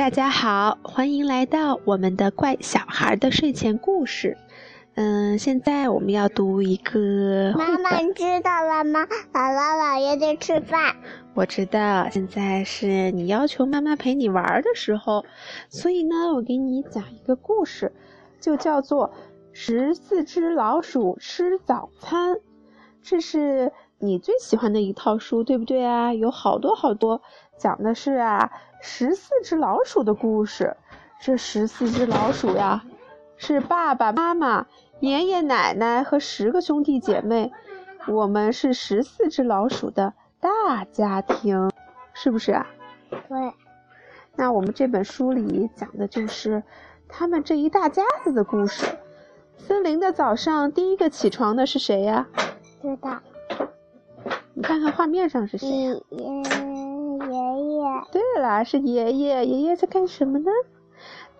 大家好，欢迎来到我们的怪小孩的睡前故事。嗯，现在我们要读一个。妈妈，你知道了吗？姥姥姥爷在吃饭。我知道，现在是你要求妈妈陪你玩的时候，所以呢，我给你讲一个故事，就叫做《十四只老鼠吃早餐》。这是你最喜欢的一套书，对不对啊？有好多好多，讲的是啊。十四只老鼠的故事，这十四只老鼠呀，是爸爸妈妈、爷爷奶奶和十个兄弟姐妹，我们是十四只老鼠的大家庭，是不是啊？对。那我们这本书里讲的就是他们这一大家子的故事。森林的早上，第一个起床的是谁呀？知道。你看看画面上是谁？嗯，爷爷对了，是爷爷。爷爷在干什么呢？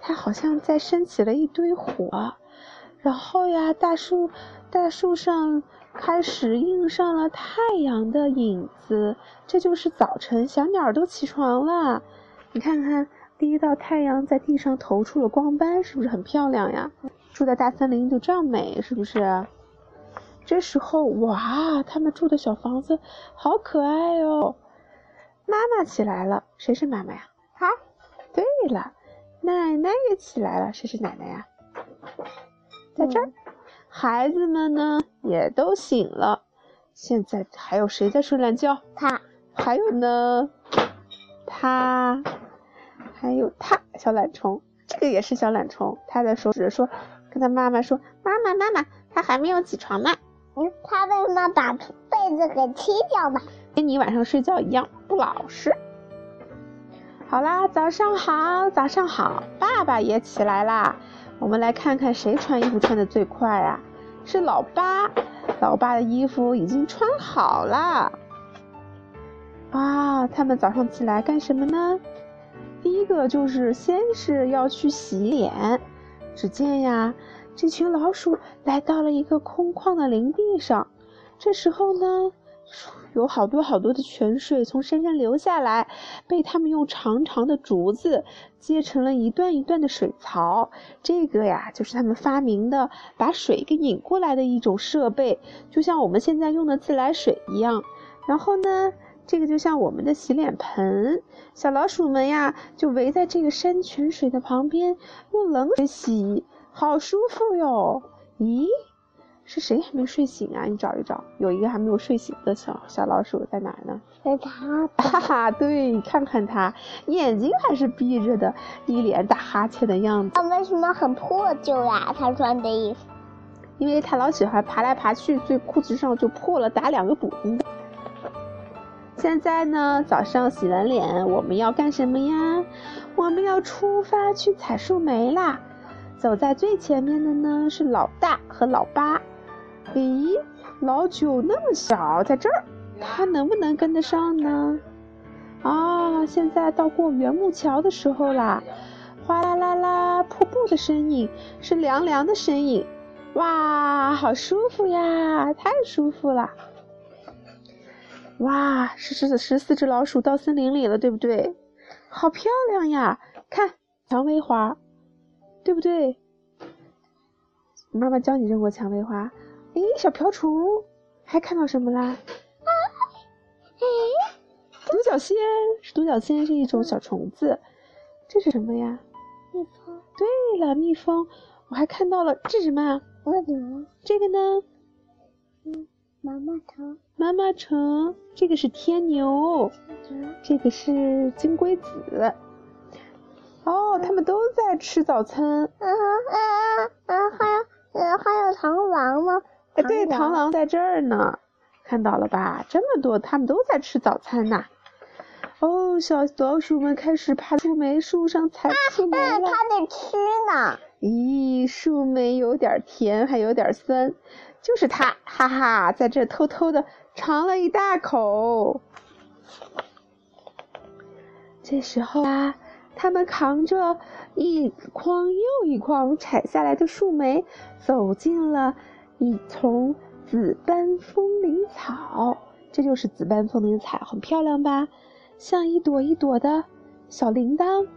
他好像在升起了一堆火，然后呀，大树大树上开始映上了太阳的影子。这就是早晨，小鸟都起床了。你看看，第一道太阳在地上投出了光斑，是不是很漂亮呀？住在大森林就这样美，是不是？这时候，哇，他们住的小房子好可爱哦。妈妈起来了，谁是妈妈呀？啊，对了，奶奶也起来了，谁是奶奶呀？在这儿，孩子们呢也都醒了。现在还有谁在睡懒觉？他。还有呢，他，还有他，小懒虫，这个也是小懒虫。他的手指说，跟他妈妈说：“妈妈，妈妈，他还没有起床呢。”他为什么把被子给踢掉呢？跟你晚上睡觉一样不老实。好啦，早上好，早上好，爸爸也起来啦。我们来看看谁穿衣服穿的最快啊？是老八，老八的衣服已经穿好了。啊，他们早上起来干什么呢？第一个就是先是要去洗脸。只见呀，这群老鼠来到了一个空旷的林地上。这时候呢。有好多好多的泉水从山上流下来，被他们用长长的竹子接成了一段一段的水槽。这个呀，就是他们发明的把水给引过来的一种设备，就像我们现在用的自来水一样。然后呢，这个就像我们的洗脸盆，小老鼠们呀就围在这个山泉水的旁边，用冷水洗，好舒服哟。咦？是谁还没睡醒啊？你找一找，有一个还没有睡醒的小小老鼠在哪呢？在他，哈哈，对，看看它，眼睛还是闭着的，一脸打哈欠的样子。它为什么很破旧呀？它穿的衣服，因为它老喜欢爬来爬去，所以裤子上就破了，打两个补丁。现在呢，早上洗完脸，我们要干什么呀？我们要出发去采树莓啦。走在最前面的呢是老大和老八。咦，老九那么小，在这儿，他能不能跟得上呢？啊，现在到过圆木桥的时候啦，哗啦啦啦，瀑布的身影是凉凉的身影，哇，好舒服呀，太舒服了！哇，是十十四只老鼠到森林里了，对不对？好漂亮呀，看蔷薇花，对不对？妈妈教你扔过蔷薇花。哎，小瓢虫，还看到什么啦？哎，独角仙，独角仙是一种小虫子。这是什么呀？蜜蜂。对了，蜜蜂。我还看到了，这是什么？蜗牛。这个呢？嗯，毛毛虫。毛毛虫。这个是天牛。这个是金龟子。哦，他们都在吃早餐。嗯嗯嗯，还有嗯还有螳螂吗？哎，对，螳螂在这儿呢，看到了吧？这么多，他们都在吃早餐呢。哦，小老鼠们开始爬树莓树上采树莓了。它在吃呢。咦，树莓有点甜，还有点酸，就是它，哈哈，在这偷偷的尝了一大口。这时候啊，他们扛着一筐又一筐采下来的树莓，走进了。一丛紫斑风铃草，这就是紫斑风铃草，很漂亮吧？像一朵一朵的小铃铛，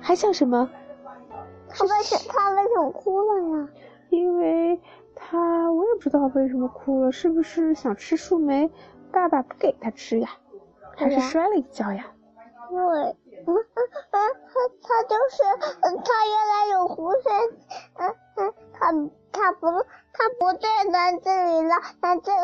还像什么？他为什他为什么哭了呀？因为他我也不知道为什么哭了，是不是想吃树莓，爸爸不给他吃呀？还是摔了一跤呀？对，嗯嗯嗯，他他就是，他原来有胡子，嗯嗯，他他不他不在篮子里了，篮子里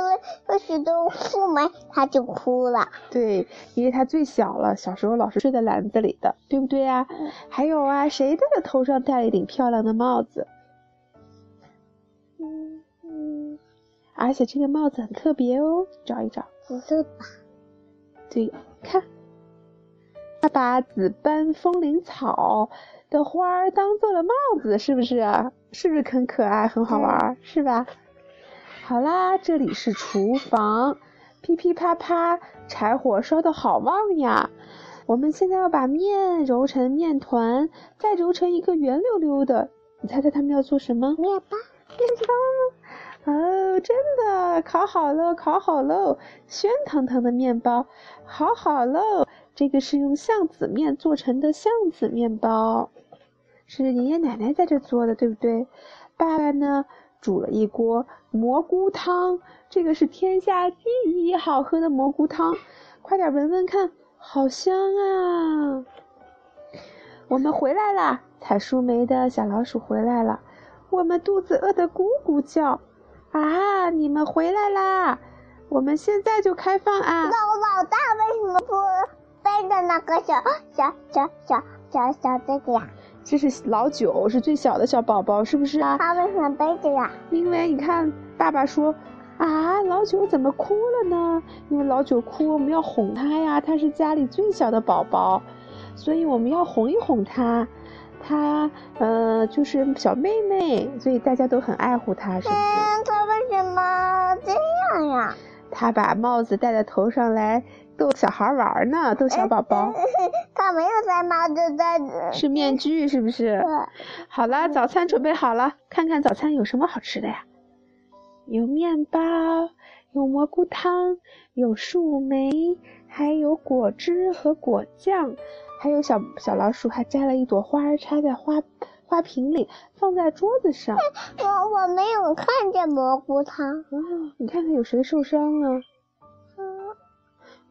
有许多树莓，他就哭了。对，因为他最小了，小时候老是睡在篮子里的，对不对呀？还有啊，谁的头上戴了一顶漂亮的帽子？嗯嗯，而且这个帽子很特别哦，找一找。紫色吧？对，看，把紫斑风铃草的花儿当做了帽子，是不是啊？是不是很可爱，很好玩儿，是吧？好啦，这里是厨房，噼噼啪啪，柴火烧得好旺呀！我们现在要把面揉成面团，再揉成一个圆溜溜的。你猜猜他们要做什么？面包。面包哦，真的烤好了，烤好喽，鲜腾腾的面包，烤好喽。这个是用橡子面做成的橡子面包，是爷爷奶奶在这做的，对不对？爸爸呢，煮了一锅蘑菇汤，这个是天下第一好喝的蘑菇汤，快点闻闻看，好香啊！我们回来啦，采树莓的小老鼠回来了。我们肚子饿得咕咕叫，啊！你们回来啦！我们现在就开饭啊！老老大为什么不背着那个小小小小小小这个呀？这是老九，是最小的小宝宝，是不是啊？他为什么背着呀？因为你看，爸爸说，啊，老九怎么哭了呢？因为老九哭，我们要哄他呀，他是家里最小的宝宝，所以我们要哄一哄他。他呃就是小妹妹，所以大家都很爱护他，是不是？嗯，他为什么这样呀？他把帽子戴在头上来逗小孩玩呢，逗小宝宝。他没有戴帽子戴着。是面具，是不是？好了，早餐准备好了，看看早餐有什么好吃的呀？有面包，有蘑菇汤，有树莓，还有果汁和果酱。还有小小老鼠还摘了一朵花，插在花花瓶里，放在桌子上。我我没有看见蘑菇汤。啊，你看看有谁受伤了？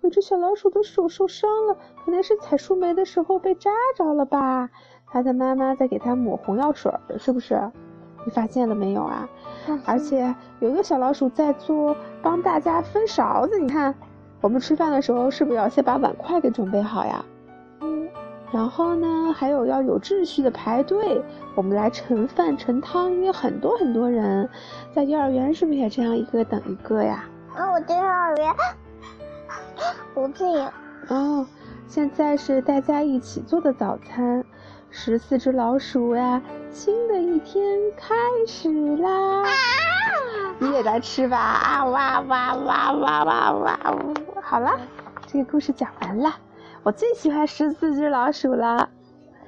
啊，有只小老鼠的手受伤了，可能是采树莓的时候被扎着了吧？它的妈妈在给它抹红药水，是不是？你发现了没有啊？而且有一个小老鼠在做帮大家分勺子。你看，我们吃饭的时候是不是要先把碗筷给准备好呀？嗯然后呢，还有要有秩序的排队，我们来盛饭盛汤，因为很多很多人，在幼儿园是不是也这样一个等一个呀？啊，我在幼儿园不自由。哦，现在是大家一起做的早餐，十四只老鼠呀，新的一天开始啦！你也来吃吧！啊哇哇哇哇哇哇！好了，这个故事讲完了。我最喜欢十四只老鼠了，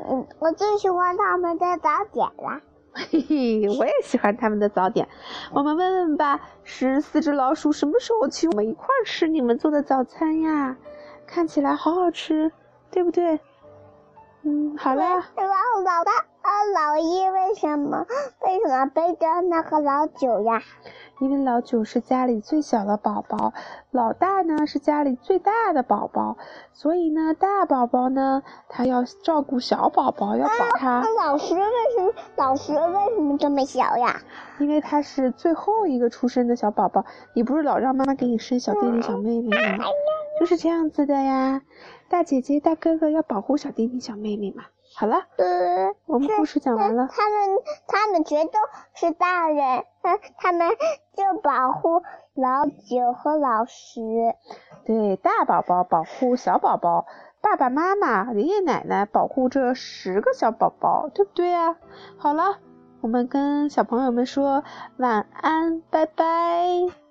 嗯，我最喜欢他们的早点了。嘿嘿，我也喜欢他们的早点。我们问问吧，十四只老鼠什么时候请我们一块儿吃你们做的早餐呀？看起来好好吃，对不对？嗯，好了。老老大啊，老一为什么为什么背着那个老九呀？因为老九是家里最小的宝宝，老大呢是家里最大的宝宝，所以呢，大宝宝呢，他要照顾小宝宝，要保他。老师为什么老师为什么这么小呀？因为他是最后一个出生的小宝宝。你不是老让妈妈给你生小弟弟小妹妹吗？就是这样子的呀。大姐姐大哥哥要保护小弟弟小妹妹嘛。好了，嗯，我们故事讲完了。他们他们全都是大人，嗯，他们就保护老九和老十。对，大宝宝保护小宝宝，爸爸妈妈、爷爷奶奶保护这十个小宝宝，对不对呀？好了，我们跟小朋友们说晚安，拜拜。